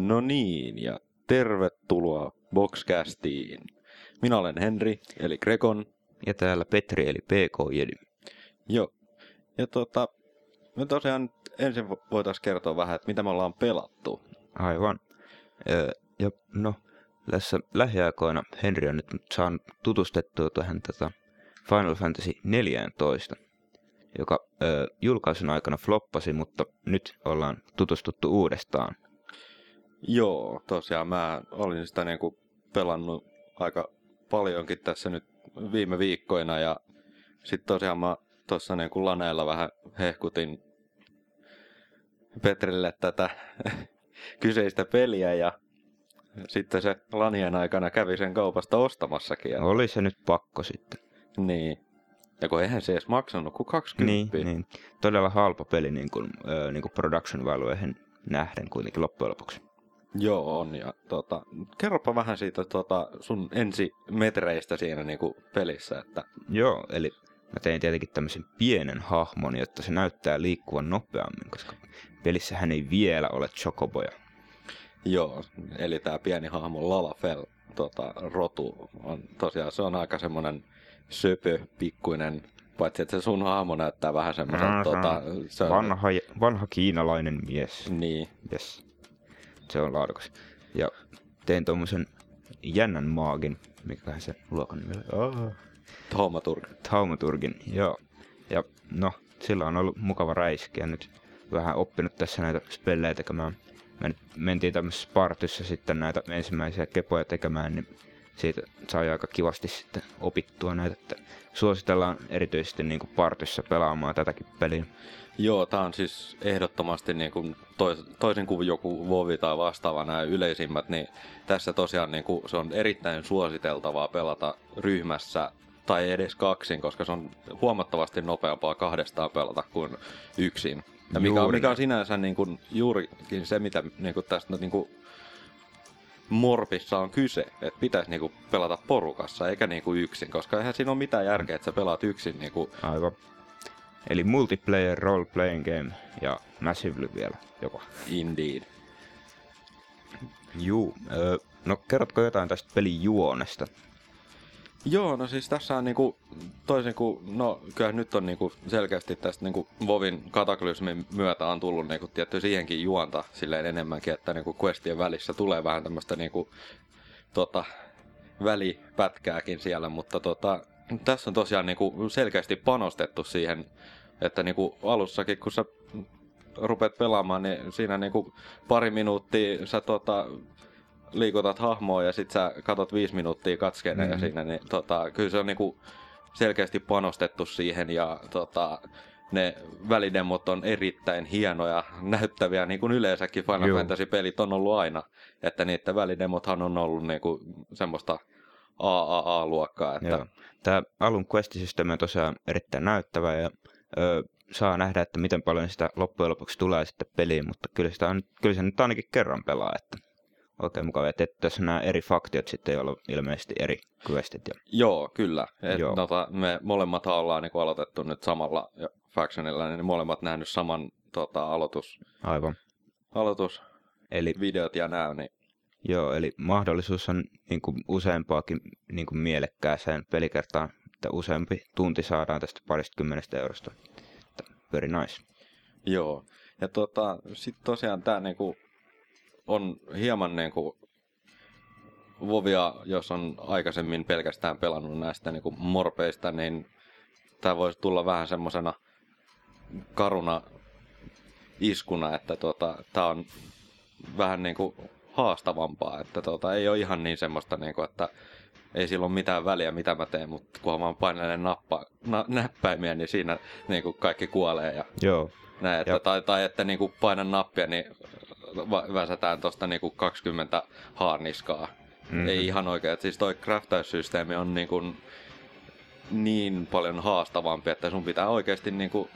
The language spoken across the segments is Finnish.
No niin, ja tervetuloa Boxcastiin. Minä olen Henri, eli Grekon. Ja täällä Petri, eli PK Jedy. Joo. Ja tota, me tosiaan ensin voitaisiin kertoa vähän, että mitä me ollaan pelattu. Aivan. Öö, ja no, tässä lähiaikoina Henri on nyt saanut tutustettua tähän tätä Final Fantasy 14, joka ö, julkaisun aikana floppasi, mutta nyt ollaan tutustuttu uudestaan. Joo, tosiaan mä olin sitä niinku pelannut aika paljonkin tässä nyt viime viikkoina ja sitten tosiaan mä tuossa niinku laneella vähän hehkutin Petrille tätä kyseistä peliä ja sitten se lanien aikana kävi sen kaupasta ostamassakin. Ja... Oli se nyt pakko sitten. Niin. Ja kun eihän se edes maksanut kuin 20. Niin, niin. Todella halpa peli niin kuin, äh, niin kuin production valueihin nähden kuitenkin loppujen lopuksi. Joo, on. Ja tota, kerropa vähän siitä tota, sun ensimetreistä siinä niin kuin pelissä. Että... Joo, eli mä tein tietenkin tämmöisen pienen hahmon, jotta se näyttää liikkuvan nopeammin, koska pelissähän ei vielä ole chocoboja. Joo, eli tämä pieni hahmo Lalafel tota, rotu on tosiaan, se on aika semmoinen söpö, pikkuinen, paitsi että se sun hahmo näyttää vähän semmoisen... Mm, tota, se on... vanha, vanha kiinalainen mies. Niin. Yes. Se on laadukas. Ja tein tuommoisen jännän maagin, mikä se luokan nimi oh. Taumaturg. Taumaturgin, joo. Ja no, sillä on ollut mukava räiskiä nyt. Vähän oppinut tässä näitä spellejä tekemään. Me mentiin tämmöisessä partyssa sitten näitä ensimmäisiä kepoja tekemään, niin siitä sai aika kivasti sitten opittua näitä, että suositellaan erityisesti niin kuin partyssa pelaamaan tätäkin peliä. Joo, tämä on siis ehdottomasti niin kuin tois, toisin kuin joku Vovi tai vastaava nämä yleisimmät, niin tässä tosiaan niin kuin, se on erittäin suositeltavaa pelata ryhmässä tai edes kaksin, koska se on huomattavasti nopeampaa kahdestaan pelata kuin yksin. Ja mikä, on, mikä on sinänsä niin kuin, juurikin se, mitä niin kuin tästä niin kuin, morpissa on kyse, että pitäisi niinku pelata porukassa eikä niinku yksin, koska eihän siinä ole mitään järkeä, että sä pelaat yksin. Niinku... Aivan. Eli multiplayer role playing game ja massively vielä jopa. Indeed. Juu, öö, no kerrotko jotain tästä pelin juonesta? Joo, no siis tässä on niinku, toisin kuin, no kyllä nyt on niinku selkeästi tästä niinku Vovin kataklysmin myötä on tullut niinku tietty siihenkin juonta silleen enemmänkin, että niinku questien välissä tulee vähän tämmöistä niinku, tota, välipätkääkin siellä, mutta tota, tässä on tosiaan niinku selkeästi panostettu siihen, että niinku alussakin kun sä rupeat pelaamaan, niin siinä niinku pari minuuttia sä tota, liikutat hahmoa ja sit sä katot viisi minuuttia katskeena mm-hmm. siinä, niin tota, kyllä se on niinku selkeästi panostettu siihen ja tota, ne välidemot on erittäin hienoja, näyttäviä, niin kuin yleensäkin Final Joo. Fantasy-pelit on ollut aina. Että niiden välidemothan on ollut niin kuin semmoista AAA-luokkaa. Että... Tämä alun questisysteemi on tosiaan erittäin näyttävä ja ö, saa nähdä, että miten paljon sitä loppujen lopuksi tulee sitten peliin, mutta kyllä, sitä on, kyllä se nyt ainakin kerran pelaa. Että oikein mukava. Että tässä nämä eri faktiot sitten, joilla on ilmeisesti eri questit. Ja... Joo, kyllä. Et Joo. Tota, me molemmat ollaan niin aloitettu nyt samalla factionilla, niin molemmat nähnyt saman tota, aloitus. Aivan. Aloitus. Eli... Videot ja näy, niin Joo, eli mahdollisuus on niin kuin useampaakin niin kuin mielekkääseen pelikertaan, että useampi tunti saadaan tästä parista kymmenestä eurosta. Very nice. Joo, ja tota, sitten tosiaan tämä niinku on hieman niin kuin Vovia, jos on aikaisemmin pelkästään pelannut näistä niin kuin morpeista, niin tämä voisi tulla vähän semmoisena karuna iskuna, että tota, tämä on vähän niin kuin haastavampaa, että tota, ei ole ihan niin semmoista, niin kuin, että ei sillä ole mitään väliä, mitä mä teen, mutta kun mä painelen nappa, na, näppäimiä, niin siinä niin kuin kaikki kuolee. Ja Joo. Näin, että, tai, tai että niin kuin painan nappia, niin väsätään tuosta niinku 20 haarniskaa. Mm-hmm. Ei ihan oikein. Siis toi craftaussysteemi on niinku niin paljon haastavampi, että sun pitää oikeasti niinku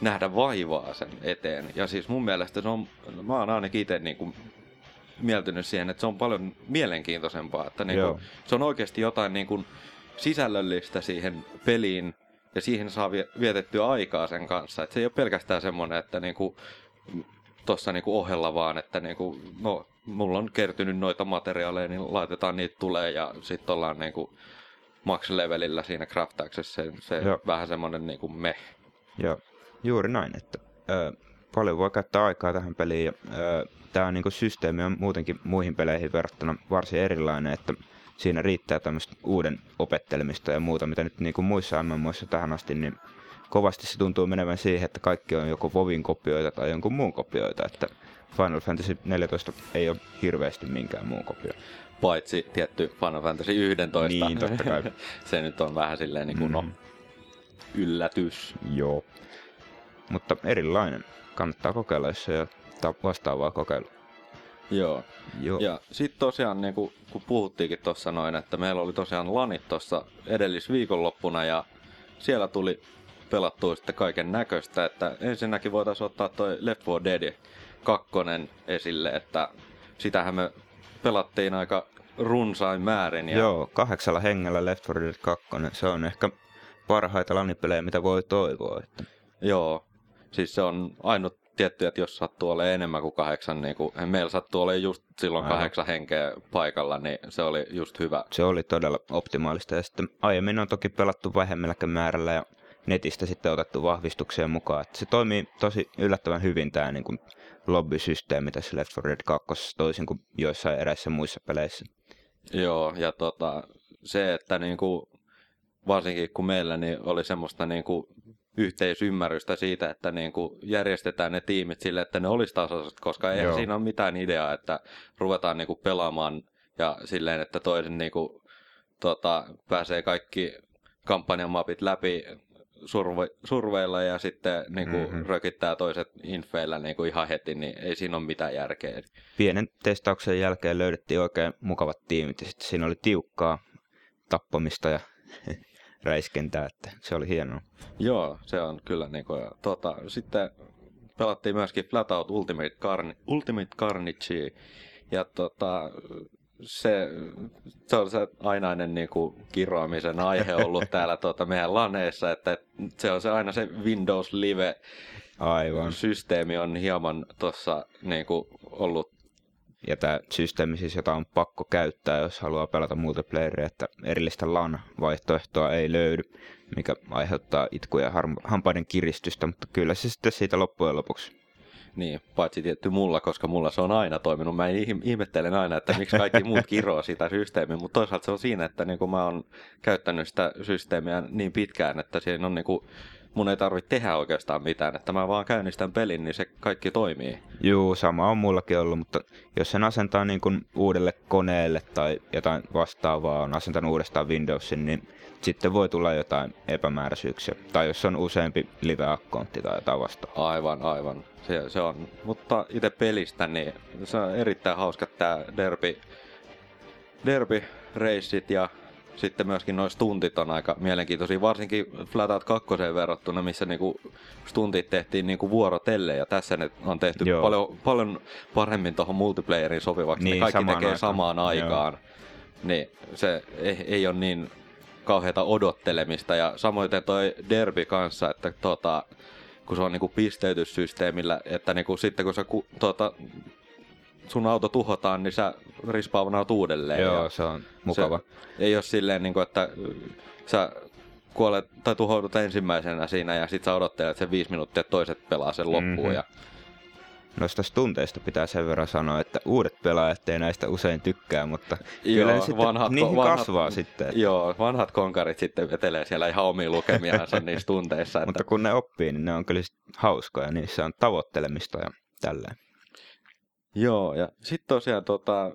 nähdä vaivaa sen eteen. Ja siis mun mielestä se on, mä oon ainakin itse niinku mieltynyt siihen, että se on paljon mielenkiintoisempaa. Että niinku, se on oikeasti jotain niinku sisällöllistä siihen peliin ja siihen saa vietettyä aikaa sen kanssa. Että se ei ole pelkästään semmoinen, että niinku tuossa niinku ohella vaan, että niinku, no, mulla on kertynyt noita materiaaleja, niin laitetaan niitä tulee ja sitten ollaan niinku max-levelillä siinä craftauksessa. Se, se Joo. vähän semmonen niinku me. Joo, juuri näin, että ö, paljon voi käyttää aikaa tähän peliin ja tämä niinku systeemi on muutenkin muihin peleihin verrattuna varsin erilainen, että siinä riittää tämmöistä uuden opettelemista ja muuta, mitä nyt niinku muissa MMOissa tähän asti, niin kovasti se tuntuu menevän siihen, että kaikki on joko Vovin kopioita tai jonkun muun kopioita, että Final Fantasy 14 ei ole hirveästi minkään muun kopio. Paitsi tietty Final Fantasy 11. Niin, totta kai. se nyt on vähän silleen niinku, no, Mhm. yllätys. Joo. Mutta erilainen. Kannattaa kokeilla, jos ei ole ta- vastaavaa kokeilua. Joo. Joo. Ja sitten tosiaan, niin kun, kun puhuttiinkin tuossa noin, että meillä oli tosiaan lanit tuossa edellisviikonloppuna ja siellä tuli pelattua sitten kaiken näköistä, että ensinnäkin voitaisiin ottaa toi Left 4 Dead 2 esille, että sitähän me pelattiin aika runsain määrin. Ja Joo, kahdeksalla hengellä Left 4 Dead 2. Se on ehkä parhaita lanipelejä, mitä voi toivoa. Että Joo, siis se on ainut tietty, että jos sattuu olemaan enemmän kuin kahdeksan, niin kuin meillä sattuu olemaan just silloin Aivan. kahdeksan henkeä paikalla, niin se oli just hyvä. se oli todella optimaalista. Ja sitten aiemmin on toki pelattu vähemmälläkin määrällä ja netistä sitten otettu vahvistuksia mukaan. Että se toimii tosi yllättävän hyvin tämä niin kuin lobbysysteemi tässä Left 4 Dead 2 toisin kuin joissain eräissä muissa peleissä. Joo, ja tota, se, että niinku, varsinkin kun meillä niin oli semmoista niinku yhteisymmärrystä siitä, että niinku järjestetään ne tiimit sille, että ne olisi tasaiset, koska ei Joo. siinä ole mitään ideaa, että ruvetaan niinku pelaamaan ja silleen, että toisen niinku, tota, pääsee kaikki kampanjan mapit läpi surve, surveilla ja sitten niinku Mhm. mm-hmm. rökittää toiset infeillä niinku ihan heti, niin ei siinä ole mitään järkeä. Pienen testauksen jälkeen löydettiin oikein mukavat tiimit ja sitten siinä oli tiukkaa tappamista ja räiskentää, että se oli hienoa. Joo, se on kyllä niinku, ja, tota, sitten pelattiin myöskin Flat Out Ultimate, Carn- Ultimate Carnage, ja tota, se, se on se ainainen niinku kiroamisen aihe ollut täällä tota, meidän laneissa, että se on se aina se Windows Live Aivan. systeemi on hieman tuossa niinku ollut Ja tämä systeemi siis, jota on pakko käyttää, jos haluaa pelata multiplayeria, että erillistä LAN-vaihtoehtoa ei löydy, mikä aiheuttaa itkuja ja hampaiden kiristystä, mutta kyllä se sitten siitä loppujen lopuksi. Niin, paitsi tietty mulla, koska mulla se on aina toiminut. Mä ihm- ihmettelen aina, että miksi kaikki muut kiroo sitä systeemiä, mutta toisaalta se on siinä, että niinku mä oon käyttänyt sitä systeemiä niin pitkään, että siinä on niinku, mun ei tarvitse tehdä oikeastaan mitään, että mä vaan käynnistän pelin, niin se kaikki toimii. Juu, sama on mullakin ollut, mutta jos sen asentaa niin kuin uudelle koneelle tai jotain vastaavaa on asentanut uudestaan Windowsin, niin sitten voi tulla jotain epämääräisyyksiä. Tai jos on useampi live-akkontti tai jotain vastaavaa. Aivan, aivan. Se, se on. Mutta itse pelistä, niin se on erittäin hauska tää derby, derby reissit ja sitten myöskin noin stuntit on aika mielenkiintoisia, varsinkin Flat Out 2 verrattuna, missä niinku stuntit tehtiin niinku vuorotelle ja tässä ne on tehty Joo. paljon, paljon paremmin tuohon multiplayerin sopivaksi. Niin, ne kaikki samaan tekee aikaan. samaan Joo. aikaan. Niin se ei, ei ole niin kauheata odottelemista ja samoin toi Derby kanssa, että tota, kun se on niinku pisteytyssysteemillä, että niinku sitten kun sä ku, tota, sun auto tuhotaan, niin sä rispaunaat uudelleen. Joo, se on mukava. Se ei ole silleen, niinku, että sä kuolet tai tuhoudut ensimmäisenä siinä ja sit sä odottelet sen viisi minuuttia, että toiset pelaa sen loppuun. Mhm. Ja, Noista tunteista pitää sen verran sanoa, että uudet pelaajat ei näistä usein tykkää, mutta kyllä Joo, ne sitten vanhat- niihin vanhat- kasvaa sitten. Että, joo, vanhat konkarit sitten vetelee siellä ihan omia lukemiansa niissä tunteissa. Että, mutta kun ne oppii, niin ne on kyllä hauskoja, niissä on tavoittelemista ja tälleen. Joo, ja sitten tosiaan tota,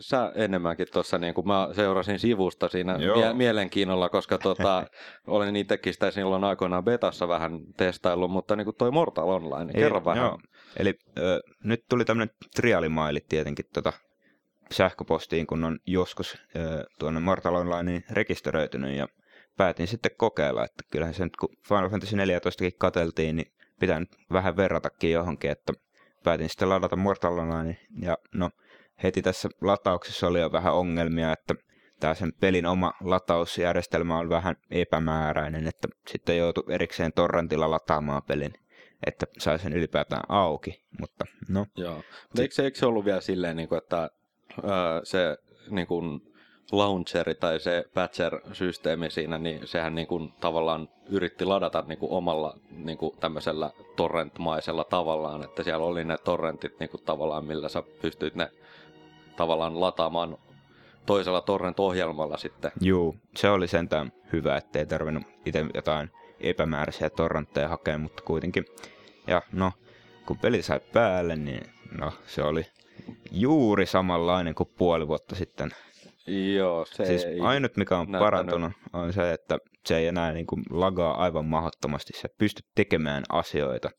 sä enemmänkin tuossa, niin kuin mä seurasin sivusta siinä Joo. mie- mielenkiinnolla, koska tota, olen itsekin sitä silloin aikoinaan betassa vähän testaillut, mutta niin kuin toi Mortal Online, niin kerro Ei, vähän. Joo. Eli ö, nyt tuli tämmöinen triaalimaili tietenkin tota, sähköpostiin, kun on joskus ö, tuonne Mortal Onlineen rekisteröitynyt ja päätin sitten kokeilla, että kyllähän se nyt kun Final Fantasy 14 katseltiin, niin pitää nyt vähän verratakin johonkin, että päätin sitten ladata Mortal Online ja no heti tässä latauksessa oli jo vähän ongelmia, että tämä sen pelin oma latausjärjestelmä on vähän epämääräinen, että sitten joutui erikseen torrentilla lataamaan pelin että sai sen ylipäätään auki, mutta no. Joo. Mutta eikö, se- eikö se ollut vielä silleen, niin kuin, että ää, se niin kuin launcheri tai se patcher-systeemi siinä, niin sehän niin kuin, tavallaan yritti ladata niin kuin, omalla niin kuin, tämmöisellä torrent-maisella tavallaan, että siellä oli ne torrentit niin kuin, tavallaan, millä sä pystyit ne tavallaan lataamaan toisella torrent-ohjelmalla sitten. Juu, se oli sentään hyvä, ettei tarvinnut itse jotain epämääräisiä torrentteja hakea, mutta kuitenkin. Ja no, kun peli sai päälle, niin no, se oli juuri samanlainen kuin puoli vuotta sitten. Joo, se Siis ei... ainut, mikä on näyttänyt- parantunut, on se, että se ei enää niin kuin lagaa aivan mahdottomasti. Sä pystyt tekemään asioita.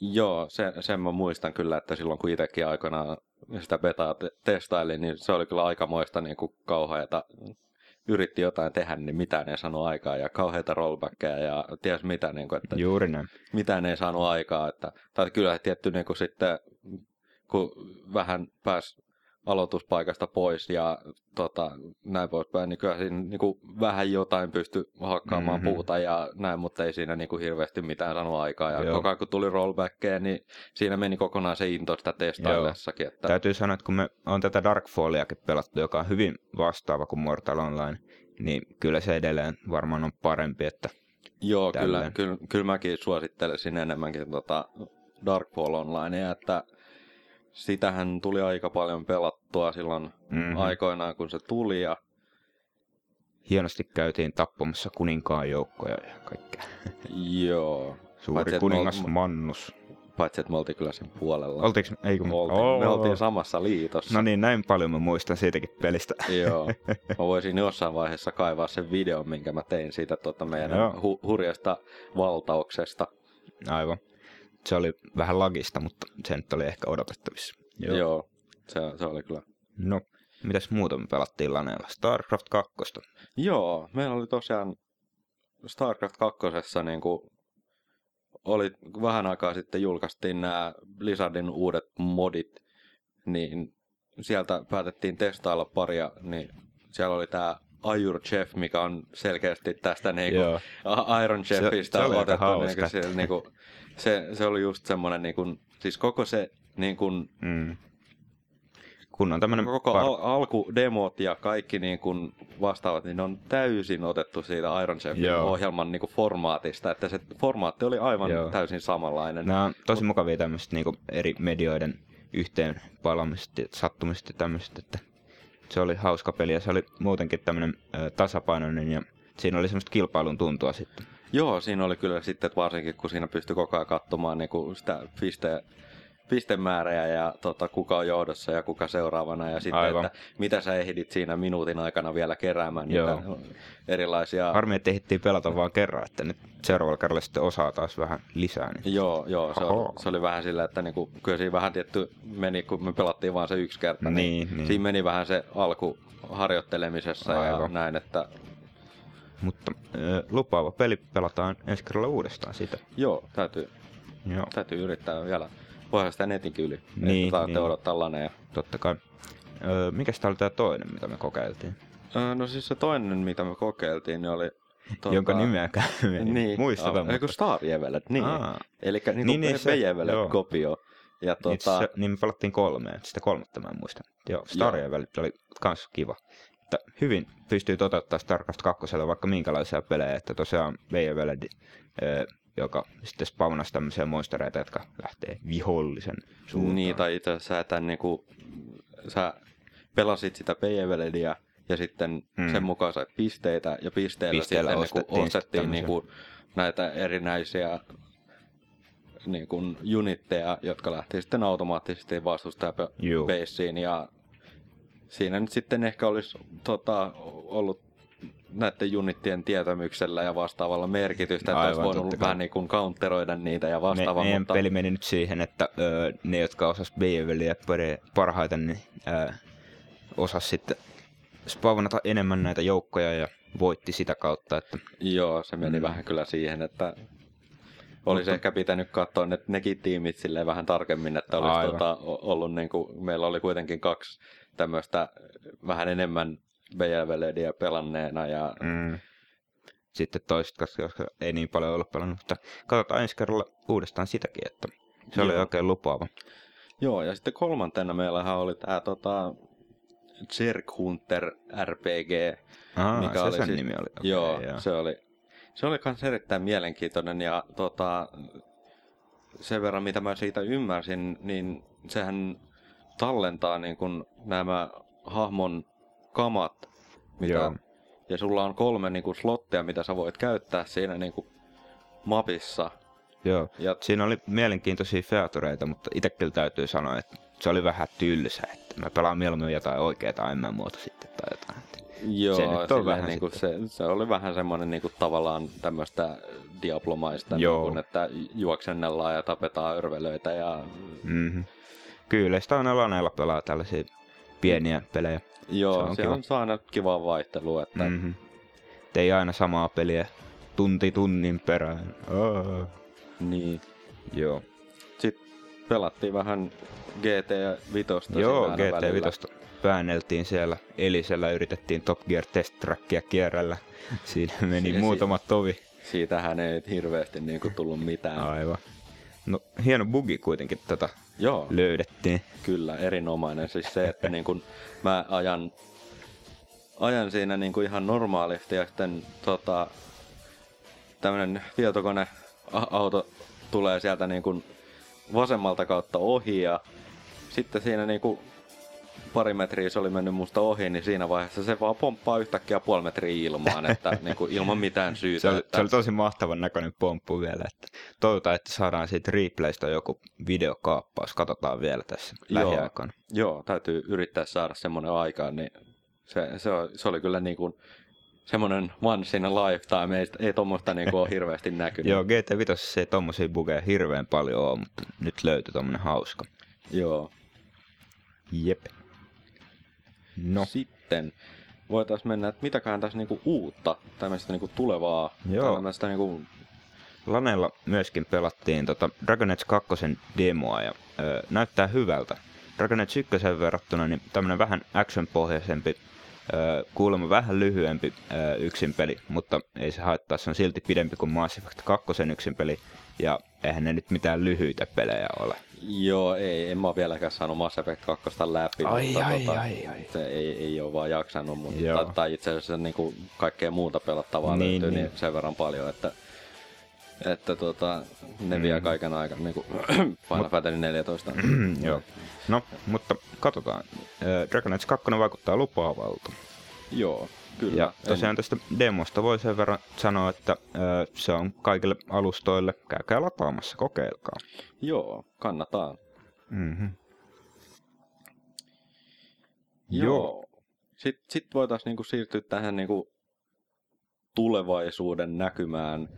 Joo, sen, sen mä muistan kyllä, että silloin kun itsekin aikanaan sitä betaa te- testailin, niin se oli kyllä aikamoista niin kuin kauheata. Yritti jotain tehdä, niin mitään ei saanut aikaa ja kauheita rollbackkejä ja ties mitä, niin kuin, että Juuri näin. mitään ei saanut aikaa. Että, tai kyllä tietty niin kuin sitten, kun vähän pääsi aloituspaikasta pois ja tota, näin poispäin, niin kyllä siinä niin kuin vähän jotain pystyi hakkaamaan Mhm. mm-hmm. puuta ja näin, mutta ei siinä niin kuin hirveästi mitään saanut aikaa. Ja Joo. koko ajan kun tuli rollbackkejä, niin siinä meni kokonaan se into sitä testaillessakin. Että, Täytyy sanoa, että kun me on tätä Darkfalliakin pelattu, joka on hyvin vastaava kuin Mortal Online, niin kyllä se edelleen varmaan on parempi, että joo, kyllä, tälleen. kyllä, kyllä mäkin suosittelisin enemmänkin tota Darkfall Onlinea, että sitähän tuli aika paljon pelattua silloin mhm. mm-hmm. aikoinaan, kun se tuli. Ja hienosti käytiin tappamassa kuninkaan joukkoja ja kaikkea. joo, Suuri Paitsi, kuningas me- Mannus. paitsi että me oltiin kyllä sen puolella. Oltiinko me? Ei kun me oltiin, me Oo. oltiin samassa liitossa. No niin, näin paljon mä muistan siitäkin pelistä. Joo. Mä voisin jossain vaiheessa kaivaa sen videon, minkä mä tein siitä tuota meidän Joo. hu- hurjasta valtauksesta. Aivan. Se oli vähän lagista, mutta se nyt oli ehkä odotettavissa. Joo. Joo. Se, se oli kyllä. No, mitäs muuta me pelattiin Laneella? StarCraft 2. Joo, meillä oli tosiaan StarCraft 2. Niin kuin oli vähän aikaa sitten julkaistiin nämä Blizzardin uudet modit, niin sieltä päätettiin testailla paria, niin siellä oli tämä Ayur Chef, mikä on selkeästi tästä niinku Iron Se- Chefistä se aika otettu. Niinku, se, niinku, se, se, oli just semmoinen, niinku, siis koko se niinku, Mm. Kun on tämmönen koko par- al- alkudemot ja kaikki niin kuin vastaavat, niin ne on täysin otettu siitä Iron Chefin Joo. ohjelman niin kuin formaatista, että se formaatti oli aivan Joo. Täysin samanlainen. Nämä on tosi mukavia tämmöiset niinku eri medioiden yhteen palamiset ja sattumiset ja tämmöiset, että se oli hauska peli ja se oli muutenkin tämmöinen tasapainoinen ja siinä oli semmoista kilpailun tuntua sitten. Joo, siinä oli kyllä sitten, että varsinkin kun siinä pystyi koko ajan katsomaan niin kuin sitä piste, pistemäärää ja tota, kuka on johdossa ja kuka seuraavana ja sitten, Aivan. että mitä sä ehdit siinä minuutin aikana vielä keräämään niitä Joo. erilaisia... Harmi, että ehdittiin pelata vaan kerran, että nyt seuraavalla kerralla sitten osaa taas vähän lisää. Niin. Joo, joo se, oli, se oli vähän sillä, että niinku, kyllä siinä vähän tietty meni, kun me pelattiin vaan se yksi kerta, Niin, niin. siinä meni vähän se alku harjoittelemisessa ja Aivan. näin, että Mutta lupaava peli pelataan ensi kerralla uudestaan sitä. joo, täytyy, Joo, täytyy yrittää vielä voidaan sitä netinkin yli, Niin, että niin. niin. odottaa laneja. totta kai. Öö, mikäs tää oli tää toinen, mitä me kokeiltiin? Öö, No siis se toinen, mitä me kokeiltiin, niin oli... Tuota... Jonka nimeäkään niin, muisteta, a- Eikö Star Jevelet, niin. Aa. Eli niin, Niin, niin, niin, niin se- se, joo. kopio. Ja Tota... tota, Se, niin me pelattiin kolmeen, sitä kolmatta mä en muista. Joo, Star. Level oli kans kiva. Että hyvin pystyy toteuttaa StarCraft 2 vaikka minkälaisia pelejä, että tosiaan Veilveled, joka sitten spawnasi tämmöisiä monstereita, jotka lähtee vihollisen suuntaan. Niin, tai itse asiassa sä, tämän, niinku, sä pelasit sitä PvLedia ja sitten Mm. sen mukaan sait pisteitä ja pisteillä, Pisteillä sitten ostettiin niinku, ostettiin sitten niinku, näitä erinäisiä niinku, unitteja, jotka lähti sitten automaattisesti Juu. vastustajabeissiin ja siinä nyt sitten ehkä olisi tota, ollut näiden unittien tietämyksellä ja vastaavalla merkitystä, että olisi voinut vähän niin kuin counteroida niitä ja Me, vastaavaa, meidän mutta peli meni nyt siihen, että öö, ne, jotka osas Beaveliä parhaiten, niin öö, osas sitten spawnata enemmän näitä joukkoja ja voitti sitä kautta, että Joo, se meni Mm. vähän kyllä siihen, että olisi Mutta- ehkä pitänyt katsoa ne, nekin tiimit silleen vähän tarkemmin, että olisi Aivan. tota, ollut niin kuin, meillä oli kuitenkin kaksi tämmöistä vähän enemmän BLVLEDiä pelanneena ja mm, sitten toiset, koska ei niin paljon ollut pelannut, mutta katsotaan ensi kerralla uudestaan sitäkin, että se oli Joo. oikein lupaava. Joo, ja sitten kolmantena meillähän oli tää tota, Zerg Hunter RPG, Aa, mikä se oli sen siis- nimi oli. Okei, joo, joo. se oli, se oli kans erittäin mielenkiintoinen ja tota, sen verran mitä mä siitä ymmärsin, niin sehän tallentaa niin kun nämä hahmon kamat, mitä, Joo. ja sulla on kolme niin kun slottia, mitä sä voit käyttää siinä niin kun mapissa. Joo. Ja Siinä oli mielenkiintoisia featureita, mutta itse kyllä täytyy sanoa, että se oli vähän tylsä. Että mä pelaan mieluummin jotain oikeaa MM-muoto sitten tai jotain. Joo, Se nyt on vähän niinku se, se oli vähän semmoinen niinku tavallaan tämmöistä diablomaista, Joo. niinku, että juoksennellaan ja tapetaan örvelöitä ja Mm-hmm. Kyllä, sitä aina laneilla pelaa tällaisia pieniä pelejä. joo, Se se on on, kiva. on aina kiva vaihtelu, että mm. Mm-hmm. Ei aina samaa peliä tunti tunnin perään. Oh. niin. Joo, Sitten pelattiin vähän GT 5. Joo GT5 väänneltiin siellä Elisellä, yritettiin Top Gear Test Trackia kierrellä. Siinä meni Si- si- muutama tovi. Siitähän ei hirveästi niinku tullut mitään. Aivan. No hieno bugi kuitenkin tätä Joo, löydettiin. Kyllä, erinomainen. Siis se, että niin kun mä ajan, ajan siinä niin kuin ihan normaalisti ja sitten tota, tämmönen tietokoneauto tulee sieltä niin kuin vasemmalta kautta ohi ja sitten siinä niin kuin pari metriä se oli mennyt musta ohi, niin siinä vaiheessa se vaan pomppaa yhtäkkiä puoli metriä ilmaan, että niin kuin ilman mitään syytä. Se oli, että, se oli tosi mahtavan näköinen pomppu vielä. Että toivotaan, että saadaan siitä replaystä joku videokaappaus. Katsotaan vielä tässä Joo. lähiaikoina. Joo, täytyy yrittää saada semmoinen aikaan, niin se, se, se oli kyllä niin kuin semmoinen once in a lifetime, ei, ei tuommoista niin ole hirveästi näkynyt. Joo, GT5 ei tommosia bugeja hirveän paljon ole, mutta nyt löytyi tommonen hauska. Joo. Jep. No, Sitten voitaisiin mennä, että mitäkään tässä niinku uutta, tämmöistä niinku tulevaa, Joo. tämmöistä niinku, Lanella myöskin pelattiin tota Dragon Age 2 demoa ja ö, näyttää hyvältä. Dragon Age 1 verrattuna niin tämmönen vähän action-pohjaisempi, ö, kuulemma vähän lyhyempi ö, yksin peli, mutta ei se haittaa, se on silti pidempi kuin Mass Effect 2 yksin peli, ja eihän ne nyt mitään lyhyitä pelejä ole. Joo, ei, en mä vieläkään saanut Mass Effect 2 läpi, Ai, mutta ai, tota, ai, ai. se ei, ei ole vaan jaksanut, mutta, Joo. tai, tai itse asiassa niinku kaikkea muuta pelattavaa Niin, löytyy niin. niin. sen verran paljon, että että tota, ne Mm. vie kaiken aikaa, niin kuin Final Fantasy 14. Joo. No, mutta katsotaan. Dragon Age 2 vaikuttaa lupaavalta. Joo, kyllä. Ja tosiaan tästä demosta voi sen verran sanoa, että ö, se on kaikille alustoille. Käykää lataamassa, kokeilkaa. En, joo, kannattaa. Mm-hmm. Joo. Sitten sit voitaisiin niinku siirtyä tähän niinku tulevaisuuden näkymään.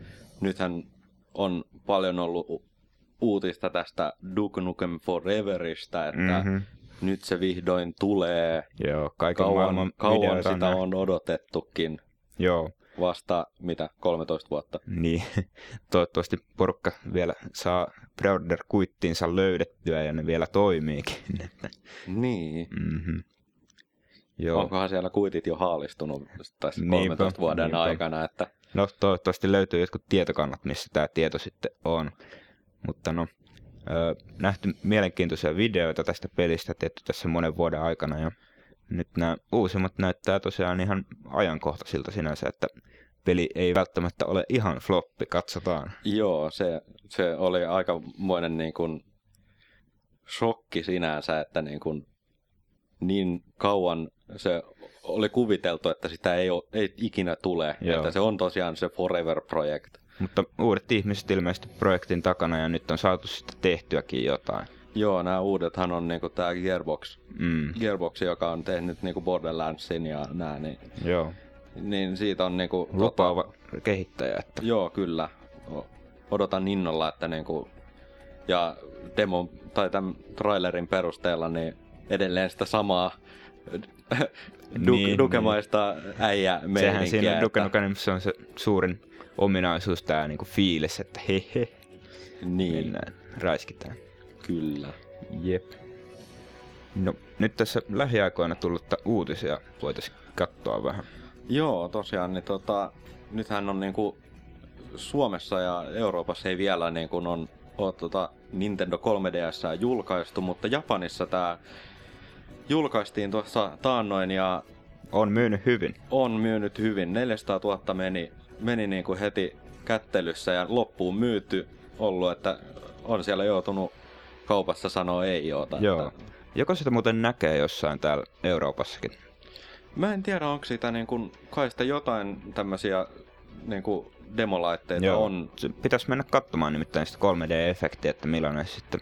Nythän on paljon ollut uutista tästä Duke Nukem Foreverista, että mm-hmm. Nyt se vihdoin tulee. Joo, kaiken Kauan, maailman kauan sitä nähty. on odotettukin. Joo, Vasta, mitä, 13 vuotta. niin. Toivottavasti porukka vielä saa pre-order-kuittiinsa löydettyä ja ne vielä toimiikin. Niin. mm-hmm. Joo. Onkohan siellä kuitit jo haalistunut tässä Niinpä, 13 vuoden niinpä. aikana, että No toivottavasti löytyy jotkut tietokannat, missä tämä tieto sitten on. Mutta no, nähty mielenkiintoisia videoita tästä pelistä tietty tässä monen vuoden aikana. Ja nyt nämä uusimmat näyttää tosiaan ihan ajankohtaisilta sinänsä, että peli ei välttämättä ole ihan floppi, katsotaan. Joo, se, se oli aikamoinen niin kuin shokki sinänsä, että niin, kuin niin kauan se oli kuviteltu, että sitä ei, ole, ei ikinä tule. Joo. Että se on tosiaan se Forever Project. Mutta uudet ihmiset ilmeisesti projektin takana ja nyt on saatu sitten tehtyäkin jotain. Joo, nämä uudethan on niin tämä Gearbox, Mm, Gearbox, joka on tehnyt niin Borderlandsin ja nämä, niin, joo, niin siitä on niin kuin, lupaava kehittäjä. Että... Joo, kyllä. Odotan innolla, että niinku, ja demo tai tämän trailerin perusteella niin edelleen sitä samaa du- Niin, niin. dukemaista äijä Sehän siinä että, Duke on se suurin ominaisuus, tämä niinku fiilis, että he he, Niin, mennään, räiskitään. kyllä. Jep. No, nyt tässä lähiaikoina tullutta uutisia voitaisiin katsoa vähän. Joo, tosiaan, niin tota, nythän on niinku Suomessa ja Euroopassa ei vielä niin kuin on ole tota Nintendo 3DS julkaistu, mutta Japanissa tämä julkaistiin tuossa taannoin ja On myynyt hyvin. on myynyt hyvin. 400 000 meni, meni niin kuin heti kättelyssä ja loppuun myyty ollut, että on siellä joutunut kaupassa sanoa ei oota. Joo. Että Joko sitä muuten näkee jossain täällä Euroopassakin? Mä en tiedä, onko siitä niin kuin, kai sitä jotain tämmöisiä niin kuin demolaitteita on. Se pitäisi mennä katsomaan nimittäin sitä 3D-efektiä, että millainen sitten...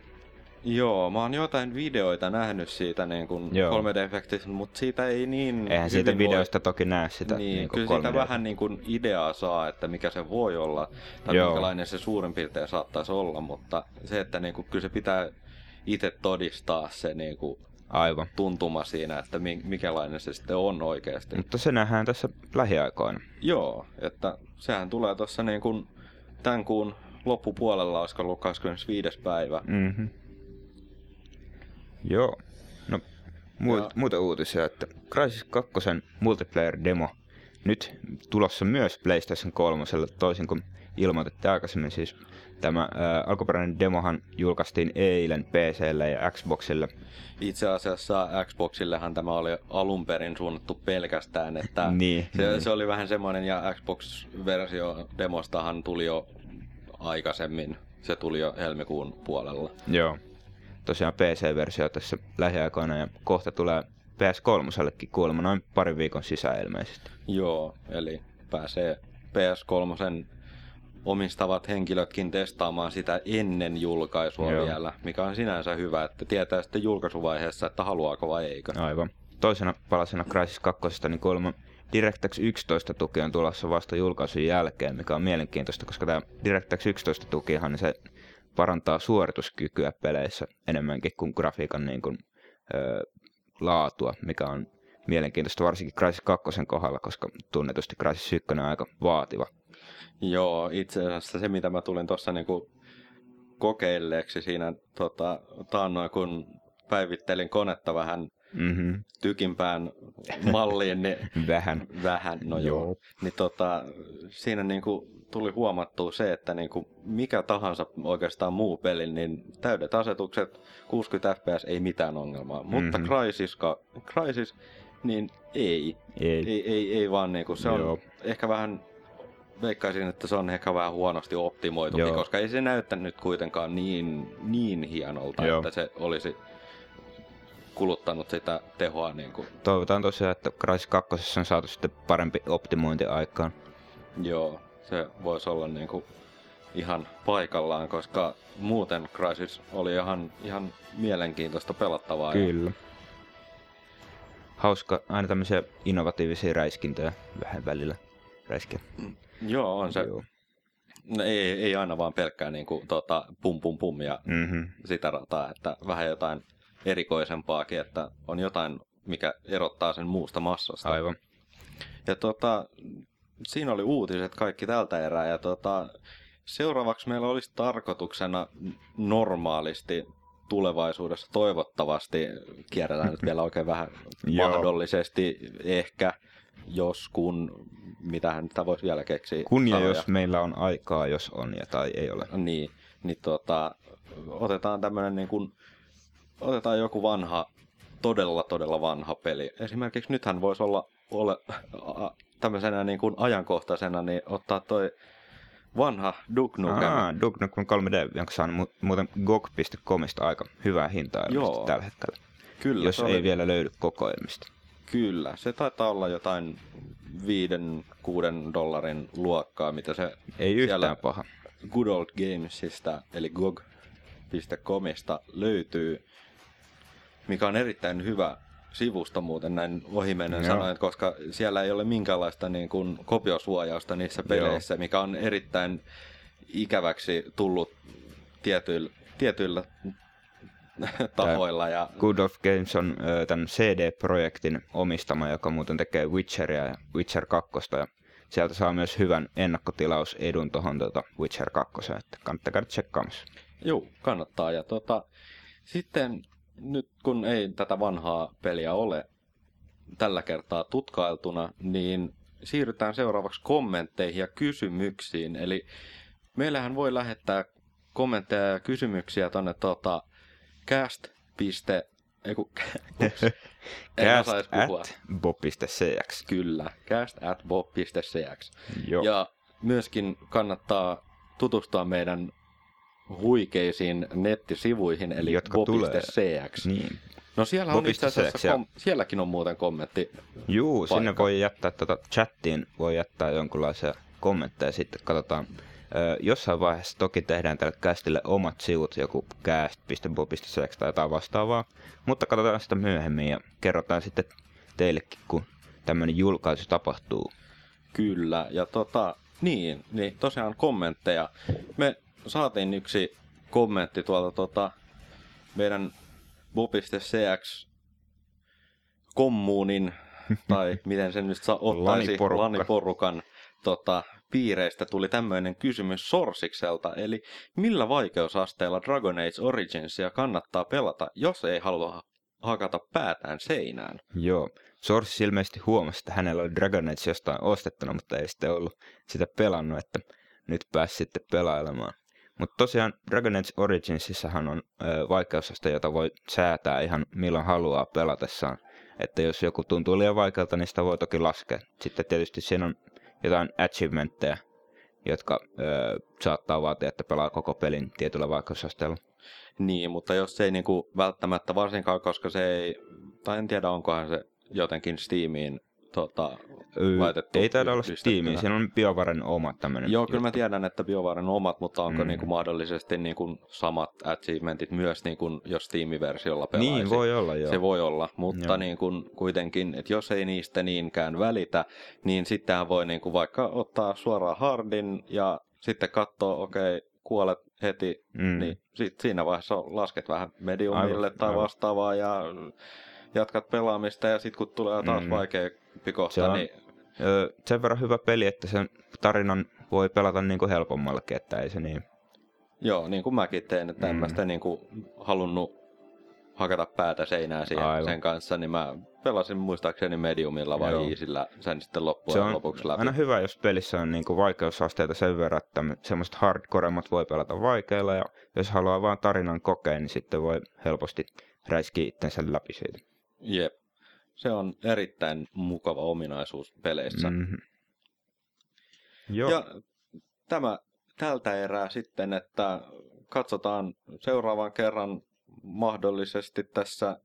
Joo, mä oon jotain videoita nähnyt siitä niin kuin Joo. 3D-efektistä, mutta siitä ei niin Eihän siitä voi- videosta toki näe sitä Niin, niin kyllä siitä vähän niin kuin ideaa saa, että mikä se voi olla, tai Joo. minkälainen se suurin piirtein saattaisi olla, mutta se, että niin kuin, kyllä se pitää itse todistaa se niin kuin, Aivan. tuntuma siinä, että mi- mikälainen se sitten on oikeasti. Mutta se nähdään tässä lähiaikoina. Joo, että sehän tulee tuossa niin kuin tämän kuun loppupuolella, olisiko ollut 25. päivä. Mhm. Joo. No, muut, Ja- muuta uutisia, että Crysis 2 multiplayer-demo nyt tulossa myös PlayStation 3, toisin kuin ilmoitettiin aikaisemmin. Siis tämä ää, alkuperäinen demohan julkaistiin eilen PClle ja Xboxille. Itse asiassa Xboxillehan tämä oli alun perin suunnattu pelkästään, että Niin, se, niin. se oli vähän semmoinen, ja Xbox-versio demostahan tuli jo aikaisemmin, se tuli jo helmikuun puolella. Joo. Tosiaan PC-versio tässä lähiaikoina ja kohta tulee PS3-sellekin kuulemma noin parin viikon sisään ilmeisesti. Joo, eli pääsee PS3 omistavat henkilötkin testaamaan sitä ennen julkaisua Joo. vielä, mikä on sinänsä hyvä, että tietää sitten julkaisuvaiheessa, että haluaako vai eikö. Aivan. Toisena palasena Crysis 2, niin kuulemma DirectX 11 tuki on tulossa vasta julkaisun jälkeen, mikä on mielenkiintoista, koska tämä DirectX 11 tukihan niin se parantaa suorituskykyä peleissä enemmänkin kuin grafiikan niin kuin, ö, laatua, mikä on mielenkiintoista varsinkin Crysis 2 kohdalla, koska tunnetusti Crysis 1 on aika vaativa. Joo, itse asiassa se, mitä mä tulin tuossa niinku kokeilleeksi siinä tota, taannoin, kun päivittelin konetta vähän Mm-hmm. tykimpään malliin, niin Vähän. vähän, no joo. Joo. Niin tota, siinä niinku tuli huomattua se, että niinku mikä tahansa oikeastaan muu peli, niin täydet asetukset, 60 fps, ei mitään ongelmaa. Mutta Mhm. Crysis, Crysis, niin ei. Ei. Ei, ei, ei vaan niinku, se on Joo. ehkä vähän, veikkaisin, että se on ehkä vähän huonosti optimoitu, koska ei se näytä nyt kuitenkaan niin, niin hienolta, Joo. että se olisi kuluttanut sitä tehoa niin kuin, Toivotaan tosiaan, että Crysis 2 on saatu sitten parempi optimointi aikaan. joo, se voisi olla niin kuin ihan paikallaan, koska muuten Crysis oli ihan, ihan mielenkiintoista pelattavaa. ja- Kyllä. Hauska, aina tämmöisiä innovatiivisia räiskintöjä vähän välillä. Räiskiä. Joo, on se. Joo. No, ei, ei aina vaan pelkkää niin kuin, tota, pum pum pum ja Mm-hmm. sitä rataa, että vähän jotain erikoisempaakin, että on jotain, mikä erottaa sen muusta massasta. Aivan. Ja tota, siinä oli uutiset kaikki tältä erää. Ja tota, seuraavaksi meillä olisi tarkoituksena normaalisti tulevaisuudessa toivottavasti, kierretään nyt vielä oikein vähän mahdollisesti, ehkä, jos kun, mitähän sitä voisi vielä keksiä. Kun ja jos meillä on aikaa, jos on ja tai ei ole. Niin, niin tota, otetaan tämmönen niin kuin, otetaan joku vanha, todella todella vanha peli. Esimerkiksi nythän voisi olla, ole, a, tämmöisenä niin kuin ajankohtaisena, niin ottaa toi vanha Duke Nukem. Ah, Duke Nukem 3D, jonka saan mu- muuten GOG.comista aika hyvää hintaa Joo. tällä hetkellä. Kyllä, jos se ei oli, vielä löydy kokoelmista. Kyllä, se taitaa olla jotain viiden, kuuden dollarin luokkaa, mitä se Ei yhtään paha. Good Old Gamesista, eli gog.comista löytyy, mikä on erittäin hyvä sivusto muuten näin ohimennen Joo. sanoen, koska siellä ei ole minkäänlaista niin kuin kopiosuojausta niissä peleissä, mikä on erittäin ikäväksi tullut tietyillä, tietyillä tahoilla. Ja, Good of Games on ö, tämän CD-projektin omistama, joka muuten tekee Witcheria ja Witcher 2. Ja sieltä saa myös hyvän ennakkotilausedun tuohon tuota Witcher 2, että kannattaa käydä tsekkaamassa. Juu, kannattaa. Ja tota, sitten nyt kun ei tätä vanhaa peliä ole tällä kertaa tutkailtuna, niin siirrytään seuraavaksi kommentteihin ja kysymyksiin. Eli meillähän voi lähettää kommentteja ja kysymyksiä tonne tota cast. Ei kun, Cast at bob.cx. Kyllä, cast at bob.cx. Joo. Ja myöskin kannattaa tutustua meidän huikeisiin nettisivuihin, eli Jotka bob.cx. Niin. No siellä on itse asiassa, ja- kom- sielläkin on muuten kommentti. Juu, sinne paikka. voi jättää tota chattiin, voi jättää jonkinlaisia kommentteja sitten katsotaan. Ö, jossain vaiheessa toki tehdään tälle kästille omat sivut, joku cast.bob.cx tai jotain vastaavaa, mutta katsotaan sitä myöhemmin ja kerrotaan sitten teillekin, kun tämmöinen julkaisu tapahtuu. Kyllä, ja tota, niin, niin tosiaan kommentteja. Me saatiin yksi kommentti tuolta tota, meidän bob.cx kommuunin, tai miten sen nyt saa ottaisi, Laniporukka. laniporukan tota, piireistä tuli tämmöinen kysymys Sorsikselta, eli millä vaikeusasteella Dragon Age Originsia kannattaa pelata, jos ei halua hakata päätään seinään? Joo. Source ilmeisesti huomasi, että hänellä oli Dragon Age jostain ostettuna, mutta ei sitten ollut sitä pelannut, että nyt pääsi sitten pelailemaan. Mutta tosiaan Dragon Age Originsissahan on ö, vaikeusaste, jota voi säätää ihan milloin haluaa pelatessaan. Että jos joku tuntuu liian vaikealta, niin sitä voi toki laskea. Sitten tietysti siinä on jotain achievementteja, jotka ö, saattaa vaatia, että pelaa koko pelin tietyllä vaikeusasteella. Niin, mutta jos se ei niinku välttämättä varsinkaan, koska se ei, tai en tiedä onkohan se jotenkin Steamiin tota, laitettu. ei taida olla. Steamia, siinä on BioVaren oma tämmöinen. Joo, kyllä mä tiedän, että BioVaren omat, mutta onko Mm. niinku mahdollisesti niinku samat achievementit myös, niinku, jos Steam-versiolla pelaisi? Niin voi olla, joo. Se voi olla, mutta Joo. niin kuin kuitenkin, että jos ei niistä niinkään välitä, niin sittenhän voi niin kuin vaikka ottaa suoraan hardin ja sitten katsoa, okei, okay, kuolet heti, Mm. niin sit siinä vaiheessa lasket vähän mediumille Aivan, tai aivan. vastaavaa ja jatkat pelaamista ja sitten kun tulee taas Mm. vaikeampi kohta, Se on- niin Öö, sen verran hyvä peli, että sen tarinan voi pelata niin kuin helpommallakin, että ei se niin. joo, niin kuin mäkin tein, että en mä Mm. sitä niin kuin halunnut hakata päätä seinään siihen, Aivan. sen kanssa, niin mä pelasin muistaakseni mediumilla vai Joo. easillä sen sitten loppujen Se on lopuksi läpi. aina hyvä, jos pelissä on niin kuin vaikeusasteita sen verran, että semmoiset hardcoremmat voi pelata vaikeilla ja jos haluaa vaan tarinan kokea, niin sitten voi helposti räiskiä itsensä läpi siitä. Jep. Se on erittäin mukava ominaisuus peleissä. Mm. Mm-hmm. Joo, Ja tämä tältä erää sitten, että katsotaan seuraavan kerran mahdollisesti tässä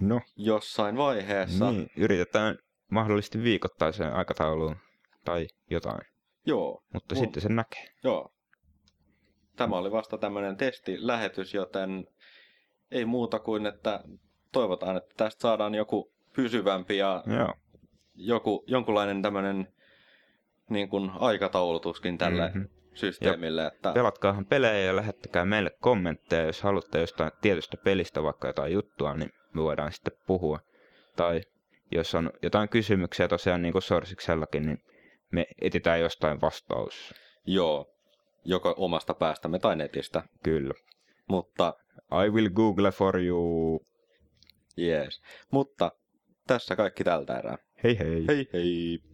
no jossain vaiheessa. niin, yritetään mahdollisesti viikoittaiseen aikatauluun tai jotain, Joo, mutta Mun- sitten sen näkee. joo. Tämä oli vasta tämmöinen testilähetys, joten ei muuta kuin, että toivotaan, että tästä saadaan joku pysyvämpi ja Joo, joku, jonkunlainen tämmöinen niin kuin aikataulutuskin tälle Mhm. systeemille. Että, Pelatkaahan pelejä ja lähettäkää meille kommentteja, jos haluatte jostain tietystä pelistä vaikka jotain juttua, niin me voidaan sitten puhua. Tai jos on jotain kysymyksiä tosiaan niin kuin Sorsiksellakin, niin me etsitään jostain vastaus. Joo, joko omasta päästämme tai netistä. Kyllä. Mutta, I will google for you. Jees. Mutta tässä kaikki tältä erää. Hei hei. Hei hei!